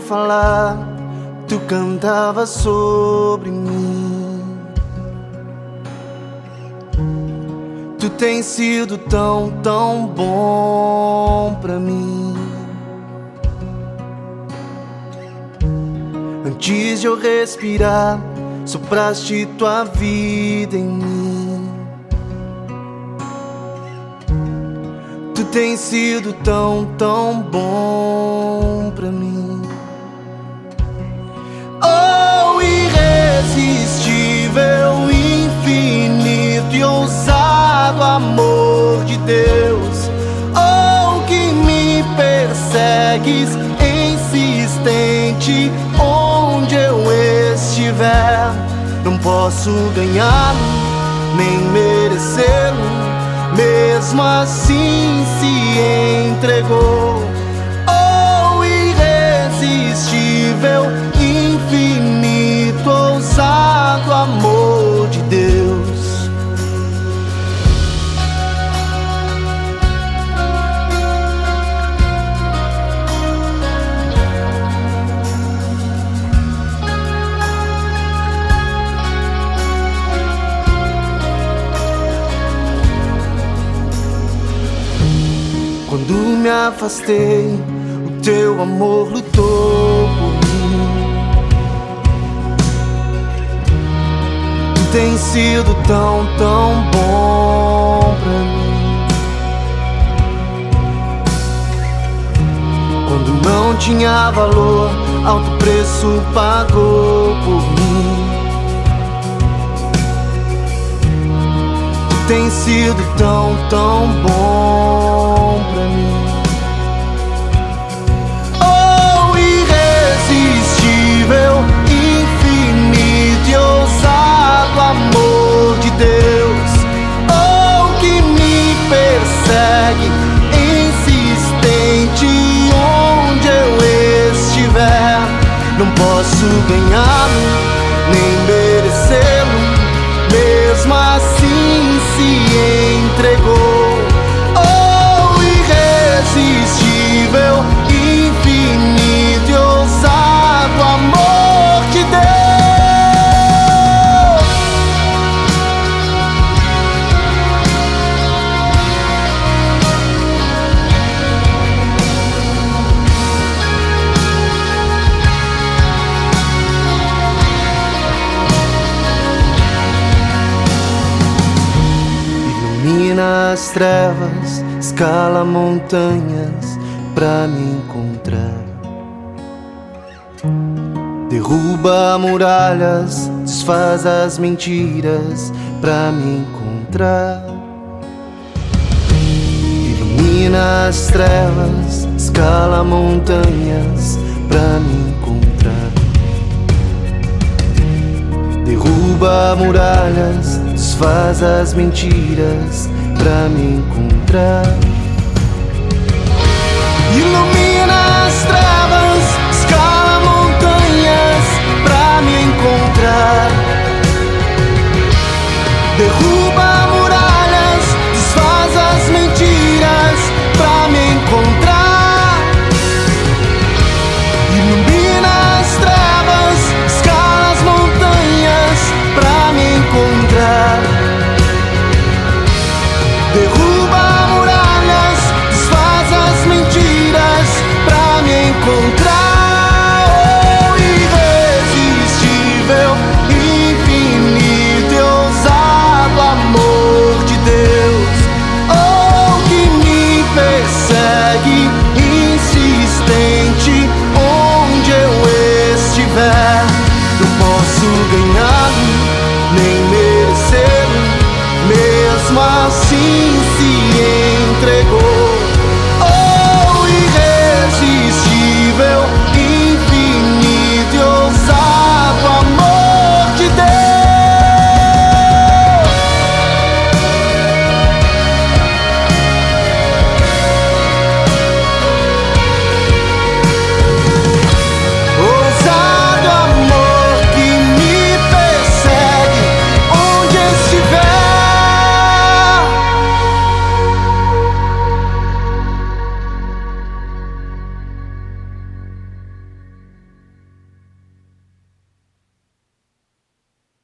falar, tu cantava sobre mim. Tu tens sido tão, tão bom pra mim. Antes de eu respirar, sopraste tua vida em mim. Tens sido tão, tão bom pra mim. Oh, irresistível, infinito e ousado amor de Deus. Oh, que me persegues, insistente, onde eu estiver. Não posso ganhá-lo, nem merecê-lo mesmo assim entregou. Me afastei, o teu amor lutou por mim. Tu tens sido tão, tão bom pra mim. Quando não tinha valor, alto preço pagou por mim. Tu tens sido tão, tão bom pra mim. Posso ganhá-lo, nem merecê-lo mesmo assim se entregou. Oh, irresistível, Ilumina as trevas, escala montanhas pra me encontrar. Derruba muralhas, desfaz as mentiras pra me encontrar. Ilumina as trevas, escala montanhas pra me encontrar. Derruba muralhas, desfaz as mentiras pra me encontrar. Insistente, onde eu estiver. Não posso ganhá-lo,